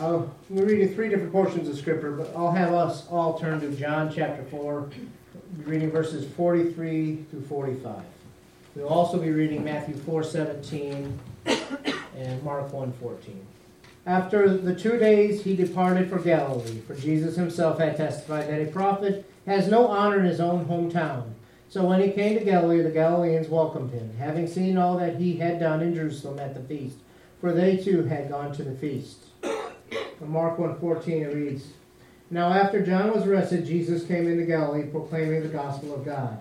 Uh, we're reading three different portions of Scripture, but I'll have us all turn to John chapter 4, reading verses 43 through 45. We'll also be reading Matthew 4 17 and Mark 1 14. After the two days, he departed for Galilee, for Jesus himself had testified that a prophet has no honor in his own hometown. So when he came to Galilee, the Galileans welcomed him, having seen all that he had done in Jerusalem at the feast, for they too had gone to the feast. In Mark 1.14 it reads, Now after John was arrested, Jesus came into Galilee, proclaiming the gospel of God.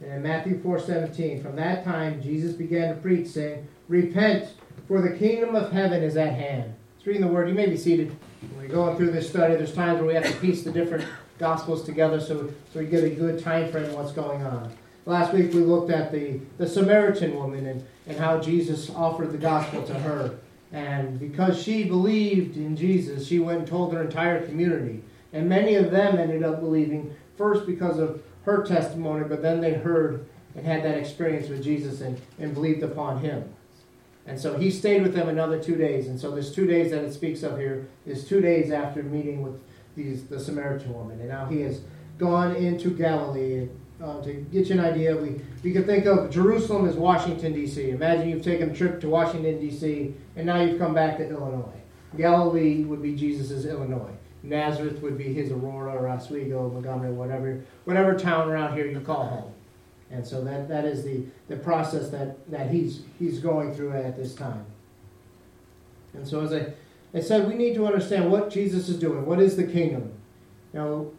And in Matthew 4.17, From that time Jesus began to preach, saying, Repent, for the kingdom of heaven is at hand. Let's read the word. You may be seated. When we're going through this study, there's times where we have to piece the different gospels together so, so we get a good time frame of what's going on. Last week we looked at the, the Samaritan woman and, and how Jesus offered the gospel to her. And because she believed in Jesus, she went and told her entire community. And many of them ended up believing, first because of her testimony, but then they heard and had that experience with Jesus and, and believed upon him. And so he stayed with them another two days. And so this two days that it speaks of here is two days after meeting with these, the Samaritan woman. And now he has gone into Galilee. Uh, to get you an idea, we, we can think of Jerusalem as Washington, D.C. Imagine you've taken a trip to Washington, D.C., and now you've come back to Illinois. Galilee would be Jesus' Illinois. Nazareth would be his Aurora or Oswego, Montgomery, whatever, whatever town around here you call home. And so that, that is the, the process that, that he's, he's going through at this time. And so as I, I said, we need to understand what Jesus is doing. What is the kingdom?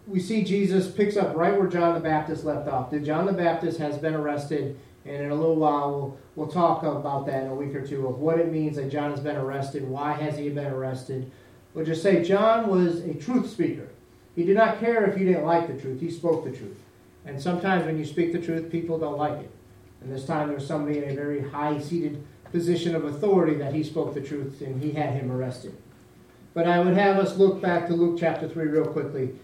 We see Jesus picks up right where John the Baptist left off. That John the Baptist has been arrested, and in a little while we'll, we'll talk about that in a week or two of what it means that John has been arrested. Why has he been arrested? We'll just say John was a truth speaker. He did not care if you didn't like the truth. He spoke the truth. And sometimes when you speak the truth, people don't like it. And this time there was somebody in a very high seated position of authority that he spoke the truth and he had him arrested. But I would have us look back to Luke chapter 3 real quickly.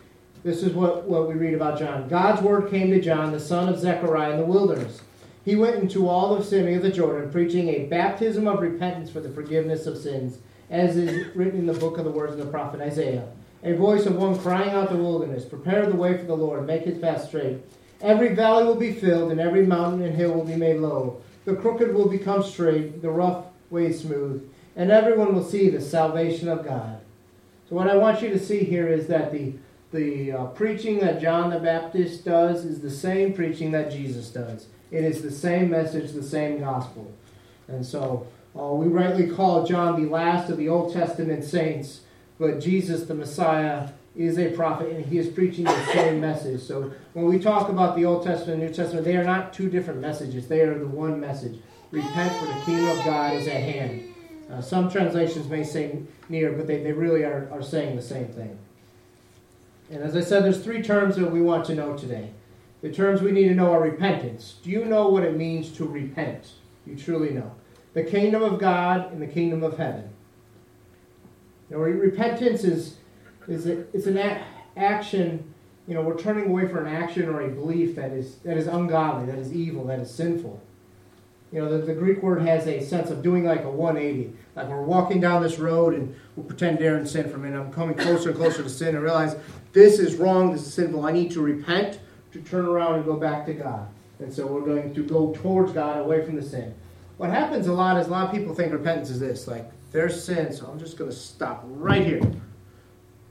This is what, what we read about John. God's word came to John, the son of Zechariah, in the wilderness. He went into all the vicinity of the Jordan, preaching a baptism of repentance for the forgiveness of sins, as is written in the book of the words of the prophet Isaiah a voice of one crying out the wilderness, Prepare the way for the Lord, make his path straight. Every valley will be filled, and every mountain and hill will be made low. The crooked will become straight, the rough way smooth, and everyone will see the salvation of God. So, what I want you to see here is that the, the uh, preaching that John the Baptist does is the same preaching that Jesus does. It is the same message, the same gospel. And so, uh, we rightly call John the last of the Old Testament saints but Jesus, the Messiah, is a prophet and he is preaching the same message. So when we talk about the Old Testament and New Testament, they are not two different messages, they are the one message. Repent, for the kingdom of God is at hand. Uh, some translations may say near, but they, they really are, are saying the same thing. And as I said, there's three terms that we want to know today. The terms we need to know are repentance. Do you know what it means to repent? You truly know. The kingdom of God and the kingdom of heaven. You know, repentance is is a, it's an a- action. You know, we're turning away from an action or a belief that is that is ungodly, that is evil, that is sinful. You know, the, the Greek word has a sense of doing like a 180. Like we're walking down this road and we'll pretend Darren sin for a minute. I'm coming closer and closer to sin and realize this is wrong, this is sinful. I need to repent, to turn around and go back to God. And so we're going to go towards God away from the sin. What happens a lot is a lot of people think repentance is this like there's sin, so I'm just going to stop right here.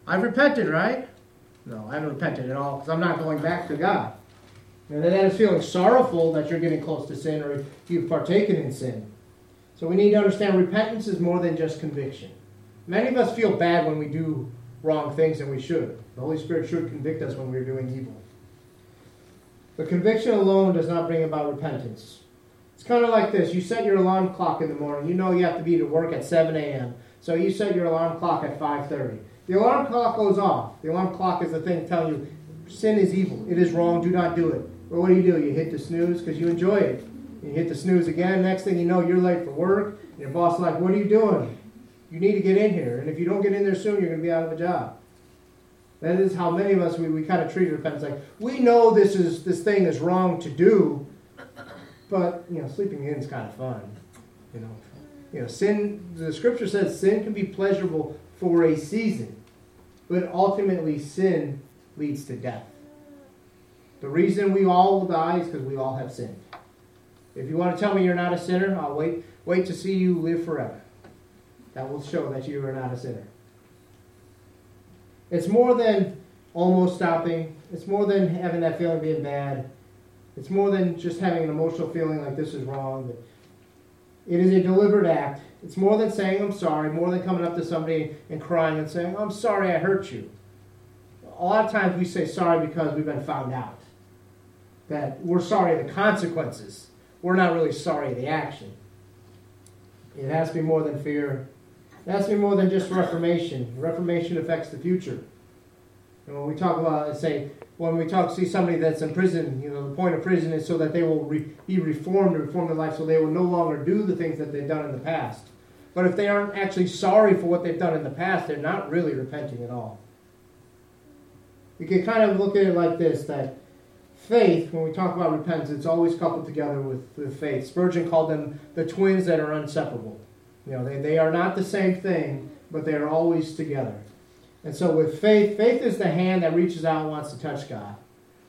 I've repented, right? No, I haven't repented at all because I'm not going back to God. And then that is feeling sorrowful that you're getting close to sin or you've partaken in sin. So we need to understand repentance is more than just conviction. Many of us feel bad when we do wrong things, and we should. The Holy Spirit should convict us when we're doing evil. But conviction alone does not bring about repentance. It's kind of like this. You set your alarm clock in the morning. You know you have to be to work at 7 a.m. So you set your alarm clock at 5.30. The alarm clock goes off. The alarm clock is the thing telling you sin is evil. It is wrong. Do not do it. Or what do you do? You hit the snooze because you enjoy it. You hit the snooze again. Next thing you know, you're late for work. And your boss is like, what are you doing? You need to get in here. And if you don't get in there soon, you're going to be out of a job. That is how many of us, we, we kind of treat repentance like, we know this is this thing is wrong to do, but you know, sleeping in is kind of fun, you know. You know, sin, the scripture says sin can be pleasurable for a season, but ultimately sin leads to death. The reason we all will die is because we all have sinned. If you want to tell me you're not a sinner, I'll wait, wait to see you live forever. That will show that you are not a sinner. It's more than almost stopping. It's more than having that feeling of being bad. It's more than just having an emotional feeling like this is wrong. It is a deliberate act. It's more than saying I'm sorry, more than coming up to somebody and crying and saying, I'm sorry I hurt you. A lot of times we say sorry because we've been found out. That we're sorry the consequences. We're not really sorry the action. It has to be more than fear. It has to be more than just reformation. Reformation affects the future. And when we talk about, say, when we talk, see somebody that's in prison, you know, the point of prison is so that they will re, be reformed, and reform their life, so they will no longer do the things that they've done in the past. But if they aren't actually sorry for what they've done in the past, they're not really repenting at all. You can kind of look at it like this: that faith, when we talk about repentance, it's always coupled together with, with faith. Spurgeon called them the twins that are inseparable. You know, they, they are not the same thing, but they are always together. And so with faith, faith is the hand that reaches out and wants to touch God.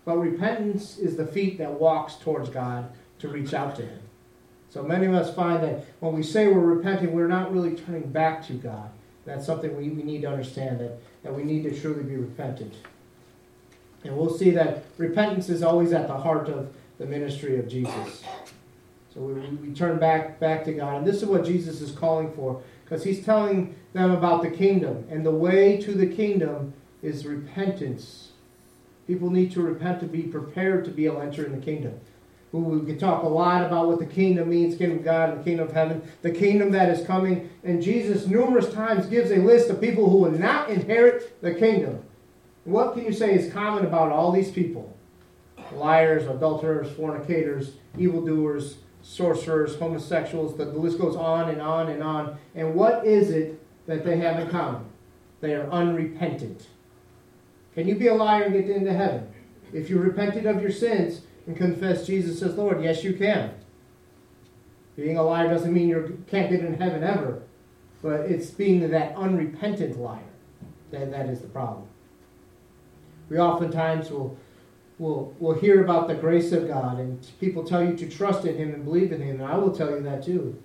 But repentance is the feet that walks towards God to reach out to Him. So many of us find that when we say we're repenting, we're not really turning back to God. That's something we, we need to understand, that, that we need to truly be repentant. And we'll see that repentance is always at the heart of the ministry of Jesus. So we, we turn back back to God. And this is what Jesus is calling for because he's telling them about the kingdom. And the way to the kingdom is repentance. People need to repent to be prepared to be able to enter in the kingdom. We can talk a lot about what the kingdom means, kingdom of God the kingdom of heaven, the kingdom that is coming. And Jesus numerous times gives a list of people who will not inherit the kingdom. What can you say is common about all these people? Liars, adulterers, fornicators, evildoers, sorcerers, homosexuals, the list goes on and on and on. And what is it that they have in common? They are unrepentant. Can you be a liar and get into heaven? If you repented of your sins and confess Jesus as Lord, yes, you can. Being a liar doesn't mean you can't get in heaven ever, but it's being that unrepentant liar that, that is the problem. We oftentimes will will will hear about the grace of God, and people tell you to trust in Him and believe in Him, and I will tell you that too.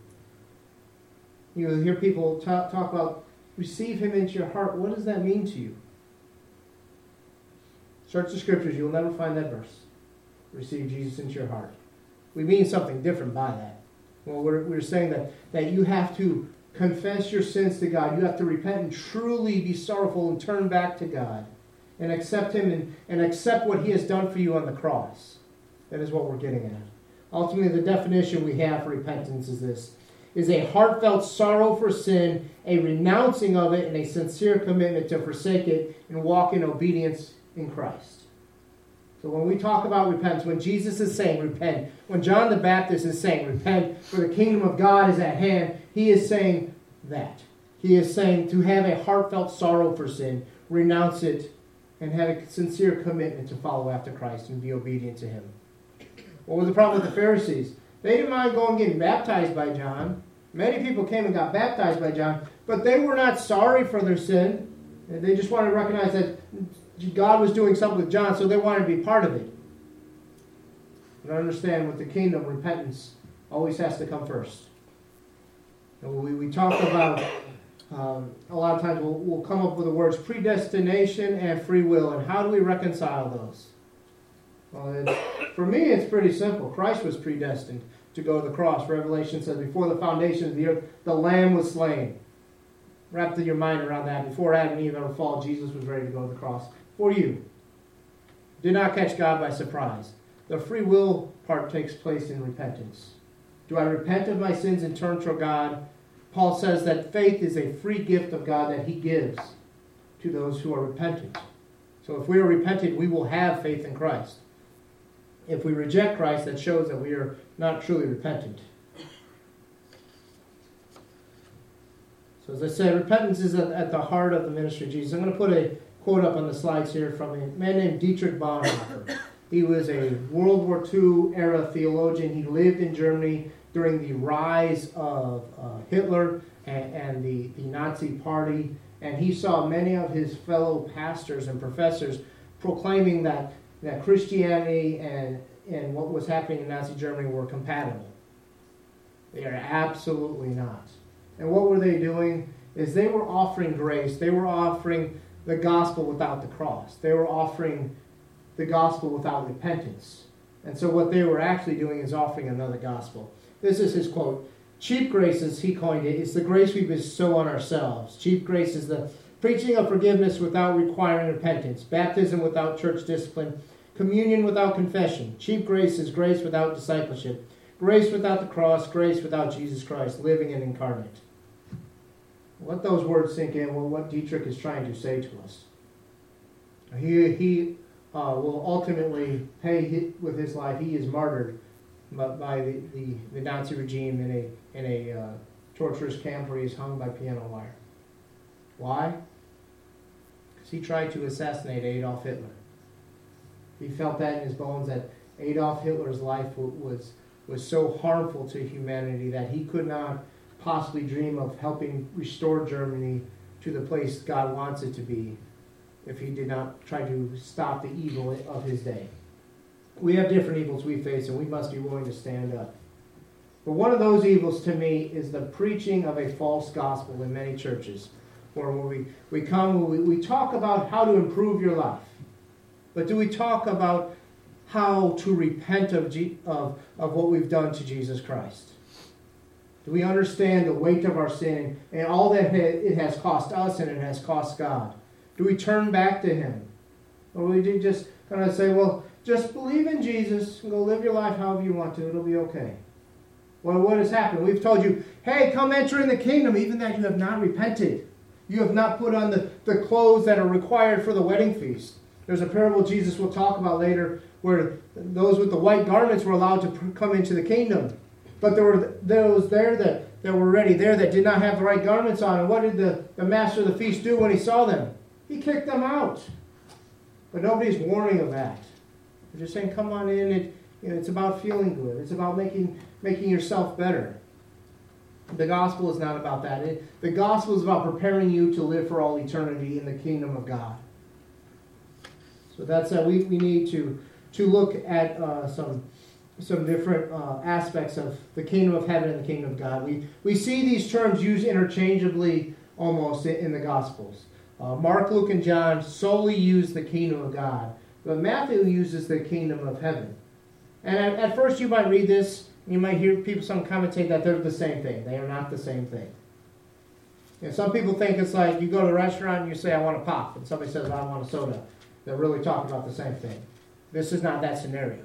You hear people talk, talk about receive Him into your heart. What does that mean to you? Search the Scriptures; you'll never find that verse. Receive Jesus into your heart. We mean something different by that. Well, we're, we're saying that that you have to confess your sins to God. You have to repent and truly be sorrowful and turn back to God and accept Him and, and accept what He has done for you on the cross. That is what we're getting at. Ultimately, the definition we have for repentance is this is a heartfelt sorrow for sin, a renouncing of it, and a sincere commitment to forsake it and walk in obedience in Christ. So when we talk about repentance, when Jesus is saying repent, when John the Baptist is saying repent, for the kingdom of God is at hand, he is saying that. He is saying to have a heartfelt sorrow for sin, renounce it, and had a sincere commitment to follow after Christ and be obedient to him. What was the problem with the Pharisees? They didn't mind going and getting baptized by John. Many people came and got baptized by John, but they were not sorry for their sin. They just wanted to recognize that God was doing something with John, so they wanted to be part of it. But understand with the kingdom, repentance always has to come first. We, we talk about um, a lot of times we'll, we'll come up with the words predestination and free will, and how do we reconcile those? Well, for me, it's pretty simple. Christ was predestined to go to the cross. Revelation says, before the foundation of the earth, the Lamb was slain. Wrap your mind around that. Before Adam and Eve ever fall, Jesus was ready to go to the cross for you. Do not catch God by surprise. The free will part takes place in repentance. Do I repent of my sins and turn to God Paul says that faith is a free gift of God that he gives to those who are repentant. So if we are repentant, we will have faith in Christ. If we reject Christ, that shows that we are not truly repentant. So as I said, repentance is at the heart of the ministry of Jesus. I'm going to put a quote up on the slides here from a man named Dietrich Bonhoeffer. He was a World War II era theologian. He lived in Germany during the rise of uh, Hitler and, and the, the Nazi Party, and he saw many of his fellow pastors and professors proclaiming that, that Christianity and, and what was happening in Nazi Germany were compatible. They are absolutely not. And what were they doing? Is they were offering grace. They were offering the gospel without the cross. They were offering the gospel without repentance. And so what they were actually doing is offering another gospel. This is his quote. Cheap grace, as he coined it, is the grace we bestow on ourselves. Cheap grace is the preaching of forgiveness without requiring repentance, baptism without church discipline, communion without confession. Cheap grace is grace without discipleship, grace without the cross, grace without Jesus Christ, living and incarnate. Let those words sink in. Well, what Dietrich is trying to say to us. He, he uh, will ultimately pay with his life. He is martyred by the, the, the Nazi regime in a, in a uh, torturous camp where he's hung by piano wire. Why? Because he tried to assassinate Adolf Hitler. He felt that in his bones that Adolf Hitler's life was, was so harmful to humanity that he could not possibly dream of helping restore Germany to the place God wants it to be if he did not try to stop the evil of his day. We have different evils we face, and we must be willing to stand up. But one of those evils to me is the preaching of a false gospel in many churches, where we, we come, we, we talk about how to improve your life. But do we talk about how to repent of, of, of what we've done to Jesus Christ? Do we understand the weight of our sin and all that it has cost us and it has cost God? Do we turn back to Him? Or do we just kind of say, well, just believe in Jesus and go live your life however you want to. It'll be okay. Well, what has happened? We've told you, hey, come enter in the kingdom, even that you have not repented. You have not put on the, the clothes that are required for the wedding feast. There's a parable Jesus will talk about later where those with the white garments were allowed to come into the kingdom. But there were those there that, that were already there that did not have the right garments on. And what did the, the master of the feast do when he saw them? He kicked them out. But nobody's warning of that. They're just saying, come on in. It, you know, it's about feeling good. It's about making, making yourself better. The gospel is not about that. It, the gospel is about preparing you to live for all eternity in the kingdom of God. So that's that. We, we need to, to look at uh, some some different uh, aspects of the kingdom of heaven and the kingdom of God. We, we see these terms used interchangeably almost in, in the Gospels. Uh, Mark, Luke, and John solely use the kingdom of God, but Matthew uses the kingdom of heaven. And at, at first, you might read this, you might hear people some commentate that they're the same thing. They are not the same thing. And some people think it's like you go to a restaurant and you say, I want a pop, and somebody says, I want a soda. They're really talking about the same thing. This is not that scenario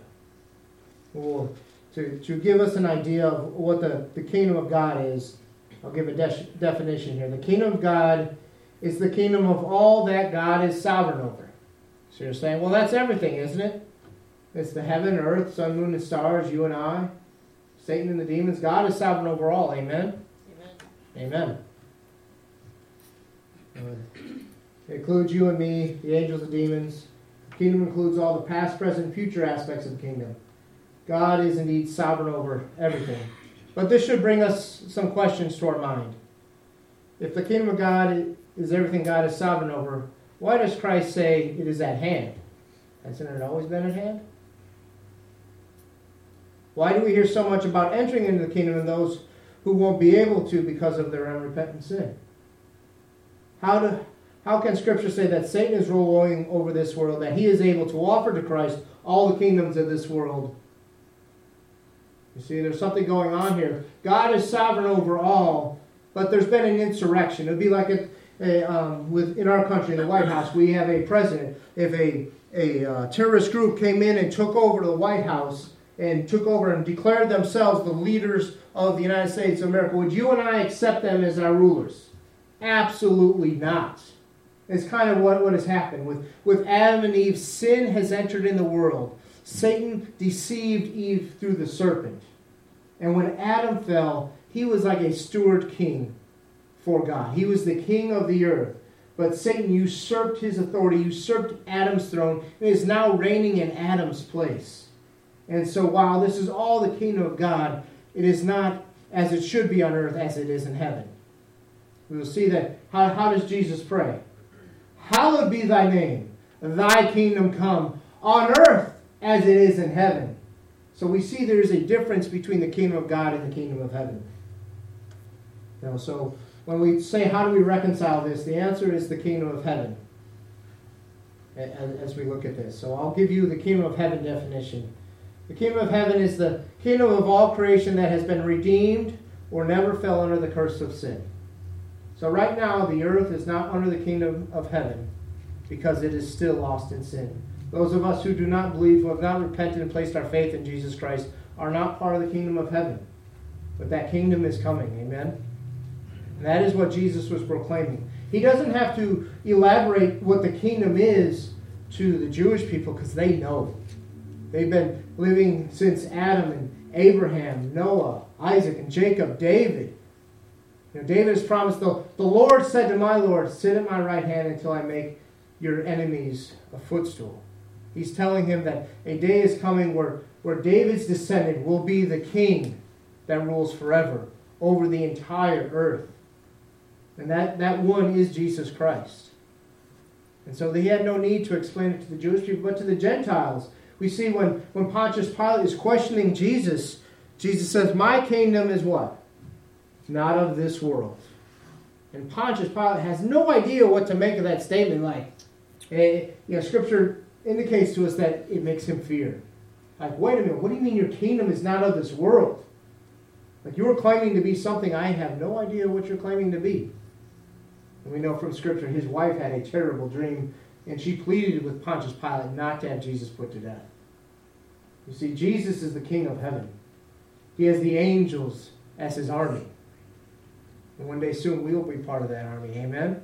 to, to give us an idea of what the, the kingdom of God is, I'll give a de- definition here. The kingdom of God is the kingdom of all that God is sovereign over. So you're saying, well, that's everything, isn't it? It's the heaven, earth, sun, moon, and stars, you and I, Satan and the demons. God is sovereign over all. Amen? Amen. Amen. It includes you and me, the angels, the demons. The kingdom includes all the past, present, future aspects of the kingdom. God is indeed sovereign over everything. But this should bring us some questions to our mind. If the kingdom of God is everything God is sovereign over, why does Christ say it is at hand? Hasn't it always been at hand? Why do we hear so much about entering into the kingdom and those who won't be able to because of their unrepentant sin? How, do, how can Scripture say that Satan is ruling over this world, that he is able to offer to Christ all the kingdoms of this world, you see, there's something going on here. God is sovereign over all, but there's been an insurrection. It would be like a, a um, with in our country, in the White House, we have a president. If a a uh, terrorist group came in and took over the White House and took over and declared themselves the leaders of the United States of America, would you and I accept them as our rulers? Absolutely not. It's kind of what, what has happened. With, with Adam and Eve, sin has entered in the world. Satan deceived Eve through the serpent. And when Adam fell, he was like a steward king for God. He was the king of the earth. But Satan usurped his authority, usurped Adam's throne, and is now reigning in Adam's place. And so while this is all the kingdom of God, it is not as it should be on earth as it is in heaven. We will see that. How, how does Jesus pray? Hallowed be thy name, thy kingdom come on earth as it is in heaven. So we see there is a difference between the kingdom of God and the kingdom of heaven. Know, so when we say how do we reconcile this, the answer is the kingdom of heaven. As we look at this, so I'll give you the kingdom of heaven definition. The kingdom of heaven is the kingdom of all creation that has been redeemed or never fell under the curse of sin. So, right now, the earth is not under the kingdom of heaven because it is still lost in sin. Those of us who do not believe, who have not repented and placed our faith in Jesus Christ, are not part of the kingdom of heaven. But that kingdom is coming. Amen? That is what Jesus was proclaiming. He doesn't have to elaborate what the kingdom is to the Jewish people because they know. They've been living since Adam and Abraham, Noah, Isaac, and Jacob, David. You know, David has promised, the, the Lord said to my Lord, Sit at my right hand until I make your enemies a footstool. He's telling him that a day is coming where, where David's descendant will be the king that rules forever over the entire earth. And that, that one is Jesus Christ. And so he had no need to explain it to the Jewish people, but to the Gentiles. We see when, when Pontius Pilate is questioning Jesus, Jesus says, My kingdom is what? Not of this world. And Pontius Pilate has no idea what to make of that statement. Like, it, eh, you know, Scripture indicates to us that it makes him fear. Like, wait a minute, what do you mean your kingdom is not of this world? Like, you are claiming to be something I have no idea what you're claiming to be. We know from Scripture his wife had a terrible dream, and she pleaded with Pontius Pilate not to have Jesus put to death. You see, Jesus is the King of heaven. He has the angels as his army. And one day soon we will be part of that army. Amen?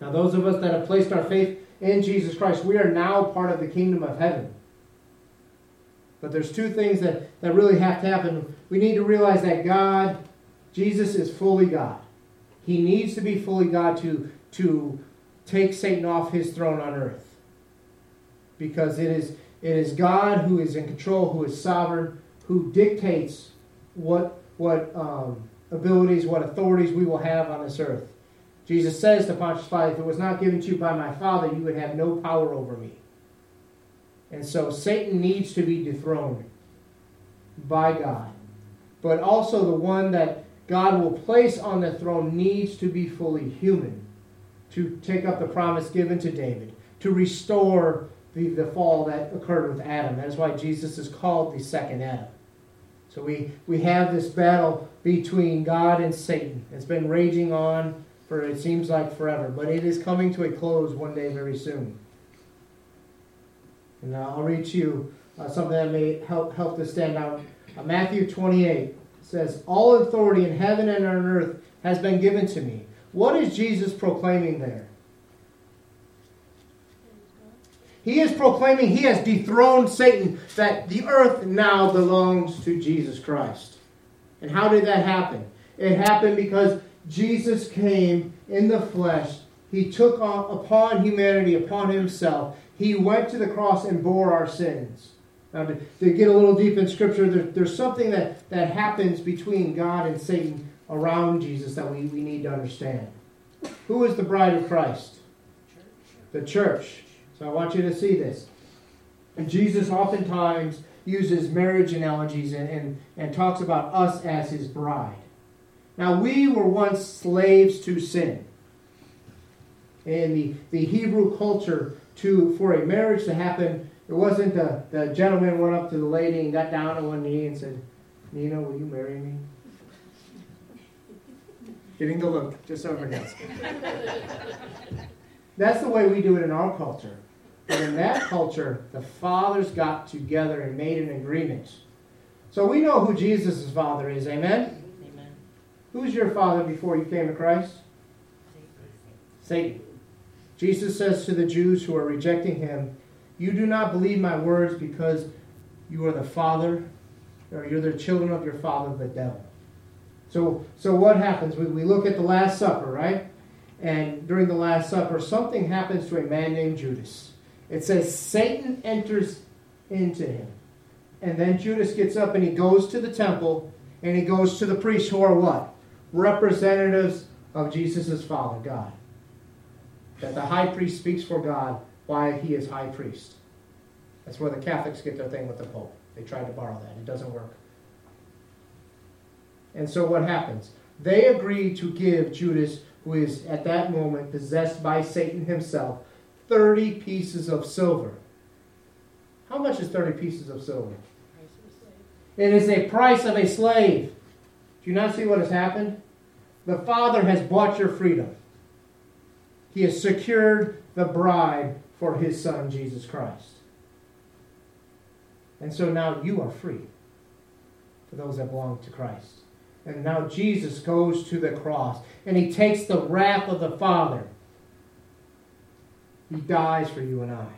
Now, those of us that have placed our faith in Jesus Christ, we are now part of the kingdom of heaven. But there's two things that, that really have to happen. We need to realize that God, Jesus, is fully God. He needs to be fully God to, to take Satan off his throne on earth. Because it is, it is God who is in control, who is sovereign, who dictates what, what um, abilities, what authorities we will have on this earth. Jesus says to Pontius Pilate, if it was not given to you by my Father, you would have no power over me. And so Satan needs to be dethroned by God. But also the one that God will place on the throne needs to be fully human to take up the promise given to David, to restore the, the fall that occurred with Adam. That is why Jesus is called the second Adam. So we, we have this battle between God and Satan. It's been raging on for it seems like forever, but it is coming to a close one day very soon. And I'll read you uh, something that may help help to stand out. Uh, Matthew 28 says, All authority in heaven and on earth has been given to me. What is Jesus proclaiming there? He is proclaiming he has dethroned Satan, that the earth now belongs to Jesus Christ. And how did that happen? It happened because Jesus came in the flesh. He took upon humanity, upon himself. He went to the cross and bore our sins. Now, to, to get a little deep in Scripture, there, there's something that, that happens between God and Satan around Jesus that we, we need to understand. Who is the bride of Christ? The church. So I want you to see this. And Jesus oftentimes uses marriage analogies and, and, and talks about us as his bride. Now, we were once slaves to sin. In the, the Hebrew culture, to for a marriage to happen, it wasn't the, the gentleman went up to the lady and got down on one knee and said, Nina, will you marry me? Getting the look, just so everyone knows. That's the way we do it in our culture. But in that culture, the fathers got together and made an agreement. So we know who Jesus' father is, amen? Amen. Who's your father before you came to Christ? Satan. Satan. Jesus says to the Jews who are rejecting him, You do not believe my words because you are the father, or you're the children of your father, the devil. So, so what happens? We, we look at the Last Supper, right? And during the Last Supper, something happens to a man named Judas. It says Satan enters into him. And then Judas gets up and he goes to the temple and he goes to the priests who are what? Representatives of Jesus' Father, God. That the high priest speaks for God why he is high priest. That's where the Catholics get their thing with the Pope. They tried to borrow that. It doesn't work. And so what happens? They agree to give Judas, who is at that moment possessed by Satan himself, 30 pieces of silver. How much is 30 pieces of silver? It is a price of a slave. Do you not see what has happened? The Father has bought your freedom. He has secured the bride for his Son, Jesus Christ. And so now you are free for those that belong to Christ. And now Jesus goes to the cross and he takes the wrath of the Father. He dies for you and I,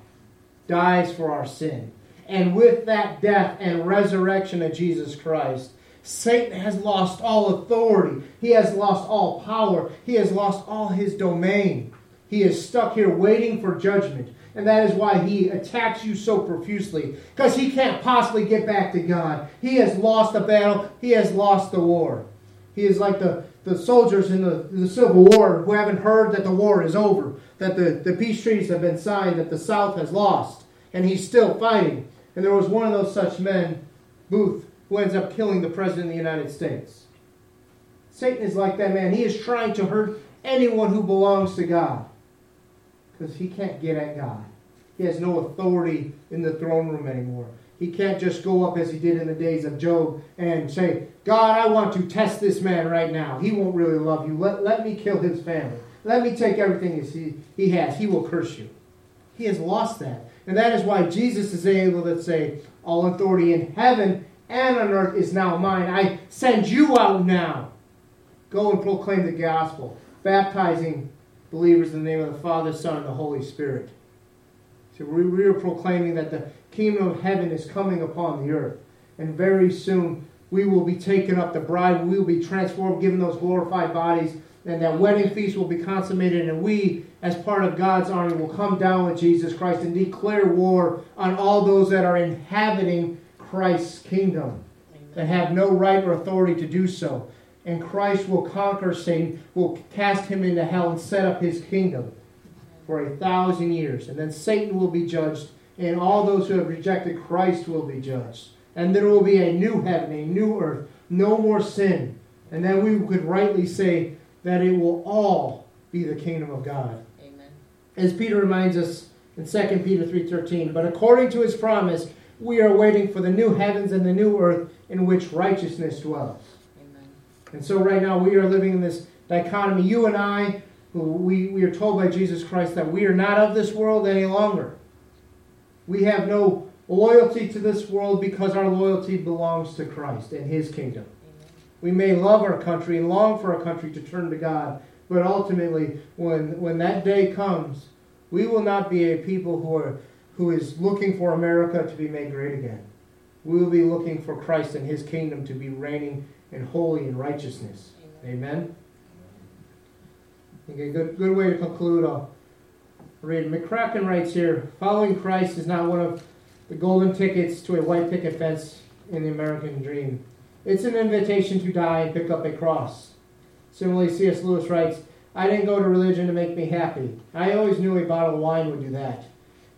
dies for our sin. And with that death and resurrection of Jesus Christ, Satan has lost all authority. He has lost all power. He has lost all his domain. He is stuck here waiting for judgment. And that is why he attacks you so profusely. Because he can't possibly get back to God. He has lost the battle, he has lost the war. He is like the, the soldiers in the, the Civil War who haven't heard that the war is over, that the, the peace treaties have been signed, that the South has lost, and he's still fighting. And there was one of those such men, Booth, who ends up killing the President of the United States. Satan is like that man. He is trying to hurt anyone who belongs to God because he can't get at God. He has no authority in the throne room anymore. He can't just go up as he did in the days of Job and say, God, I want to test this man right now. He won't really love you. Let, let me kill his family. Let me take everything he, he has. He will curse you. He has lost that. And that is why Jesus is able to say, All authority in heaven and on earth is now mine. I send you out now. Go and proclaim the gospel, baptizing believers in the name of the Father, Son, and the Holy Spirit. So we, we are proclaiming that the kingdom of heaven is coming upon the earth. And very soon we will be taken up. The bride we will be transformed, given those glorified bodies, and that wedding feast will be consummated. And we, as part of God's army, will come down with Jesus Christ and declare war on all those that are inhabiting Christ's kingdom, that have no right or authority to do so and Christ will conquer Satan, will cast him into hell and set up his kingdom for a thousand years. And then Satan will be judged, and all those who have rejected Christ will be judged. And there will be a new heaven, a new earth, no more sin. And then we could rightly say that it will all be the kingdom of God. Amen. As Peter reminds us in 2 Peter 3:13, but according to his promise, we are waiting for the new heavens and the new earth in which righteousness dwells. And so right now we are living in this dichotomy. You and I, we, we are told by Jesus Christ that we are not of this world any longer. We have no loyalty to this world because our loyalty belongs to Christ and His kingdom. We may love our country and long for our country to turn to God, but ultimately, when, when that day comes, we will not be a people who, are, who is looking for America to be made great again. We will be looking for Christ and His kingdom to be reigning and holy in righteousness. Amen. i Okay, good, good way to conclude. I'll read. McCracken writes here Following Christ is not one of the golden tickets to a white picket fence in the American dream. It's an invitation to die and pick up a cross. Similarly, C.S. Lewis writes I didn't go to religion to make me happy. I always knew a bottle of wine would do that.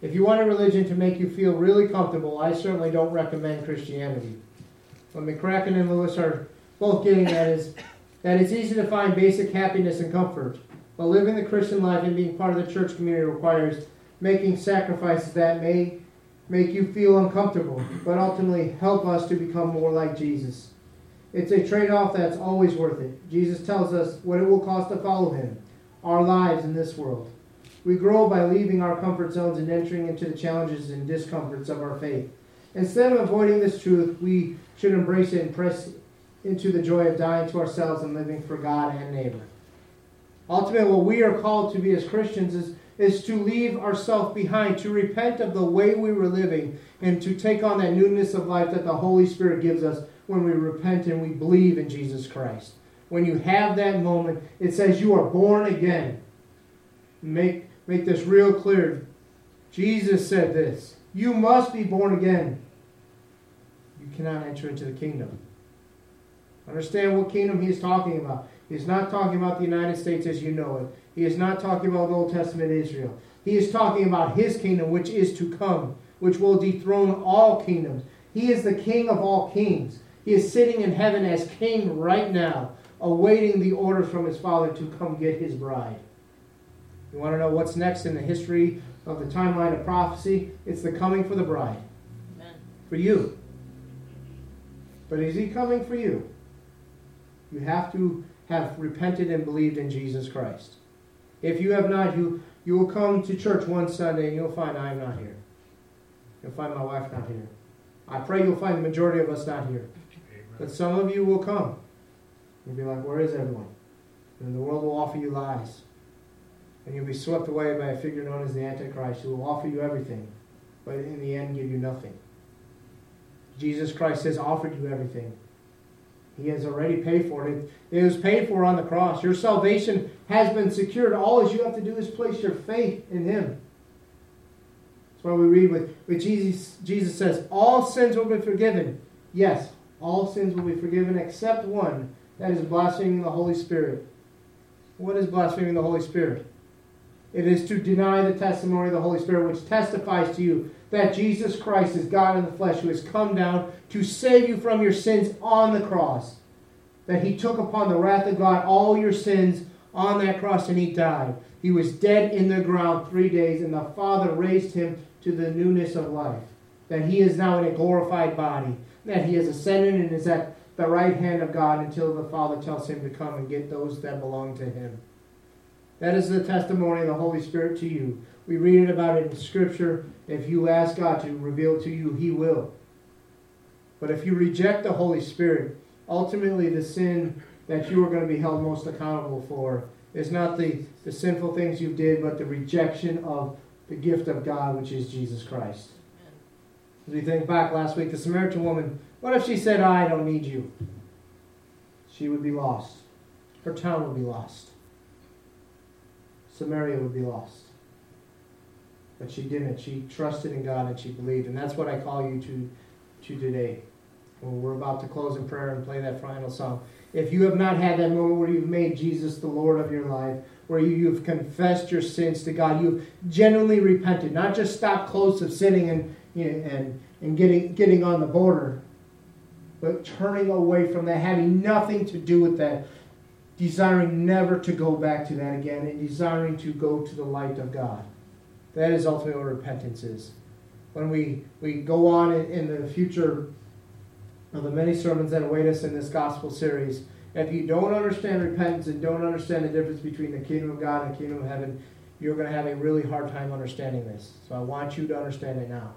If you want a religion to make you feel really comfortable, I certainly don't recommend Christianity. What McCracken and Lewis are both getting at is that it's easy to find basic happiness and comfort, but living the Christian life and being part of the church community requires making sacrifices that may make you feel uncomfortable, but ultimately help us to become more like Jesus. It's a trade off that's always worth it. Jesus tells us what it will cost to follow him, our lives in this world. We grow by leaving our comfort zones and entering into the challenges and discomforts of our faith. Instead of avoiding this truth, we should embrace it and press into the joy of dying to ourselves and living for God and neighbor. Ultimately, what we are called to be as Christians is, is to leave ourselves behind, to repent of the way we were living, and to take on that newness of life that the Holy Spirit gives us when we repent and we believe in Jesus Christ. When you have that moment, it says you are born again. Make, make this real clear. Jesus said this You must be born again. you cannot enter into the kingdom. Understand what kingdom he is talking about. He is not talking about the United States as you know it. He is not talking about the Old Testament Israel. He is talking about his kingdom, which is to come, which will dethrone all kingdoms. He is the king of all kings. He is sitting in heaven as king right now, awaiting the orders from his father to come get his bride. You want to know what's next in the history of the timeline of prophecy? It's the coming for the bride. Amen. For you. But is he coming for you? You have to have repented and believed in Jesus Christ. If you have not, you, you will come to church one Sunday and you'll find I'm not here. You'll find my wife not here. I pray you'll find the majority of us not here. But some of you will come. You'll be like, where is everyone? And the world will offer you lies. And you'll be swept away by a figure known as the Antichrist who will offer you everything, but in the end give you nothing. Jesus Christ has offered you everything. He has already paid for it. It was paid for on the cross. Your salvation has been secured. All you have to do is place your faith in Him. That's why we read with, with Jesus, Jesus says, All sins will be forgiven. Yes, all sins will be forgiven except one. That is blaspheming the Holy Spirit. What is blaspheming the Holy Spirit? It is to deny the testimony of the Holy Spirit, which testifies to you that Jesus Christ is God in the flesh, who has come down to save you from your sins on the cross. That he took upon the wrath of God all your sins on that cross and he died. He was dead in the ground three days, and the Father raised him to the newness of life. That he is now in a glorified body. That he has ascended and is at the right hand of God until the Father tells him to come and get those that belong to him. That is the testimony of the Holy Spirit to you. We read it about it in Scripture. If you ask God to reveal to you, He will. But if you reject the Holy Spirit, ultimately the sin that you are going to be held most accountable for is not the, the sinful things you did, but the rejection of the gift of God, which is Jesus Christ. As we think back last week, the Samaritan woman, what if she said, I don't need you? She would be lost. Her town would be lost. Samaria would be lost. But she didn't. She trusted in God and she believed. And that's what I call you to, to today. When we're about to close in prayer and play that final song. If you have not had that moment where you've made Jesus the Lord of your life, where you, have confessed your sins to God, you've genuinely repented, not just stopped close of sinning and, you know, and, and getting, getting on the border, but turning away from that, having nothing to do with that, desiring never to go back to that again and desiring to go to the light of God. That is ultimately what repentance is. When we, we go on in, in the future of the many sermons that await us in this gospel series, if you don't understand repentance and don't understand the difference between the kingdom of God and the kingdom of heaven, you're going to have a really hard time understanding this. So I want you to understand it now.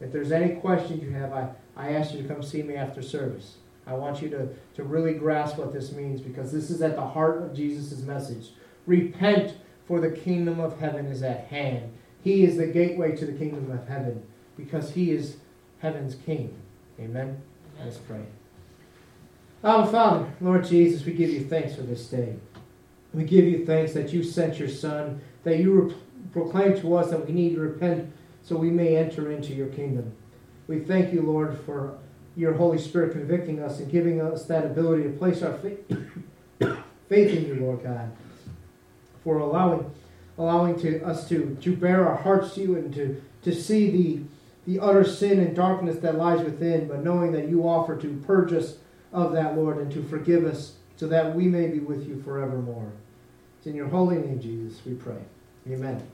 If there's any questions you have, I, I ask you to come see me after service. I want you to, to really grasp what this means because this is at the heart of Jesus' message. Repent, for the kingdom of heaven is at hand. He is the gateway to the kingdom of heaven because he is heaven's king. Amen? Let's pray. Our Father, Lord Jesus, we give you thanks for this day. We give you thanks that you sent your Son, that you re- proclaim to us that we need to repent so we may enter into your kingdom. We thank you, Lord, for your Holy Spirit convicting us and giving us that ability to place our faith, in you, Lord God, for allowing allowing to us to, to bear our hearts to you and to, to see the, the utter sin and darkness that lies within, but knowing that you offer to purge us of that, Lord, and to forgive us so that we may be with you forevermore. It's in your holy name, Jesus, we pray. Amen.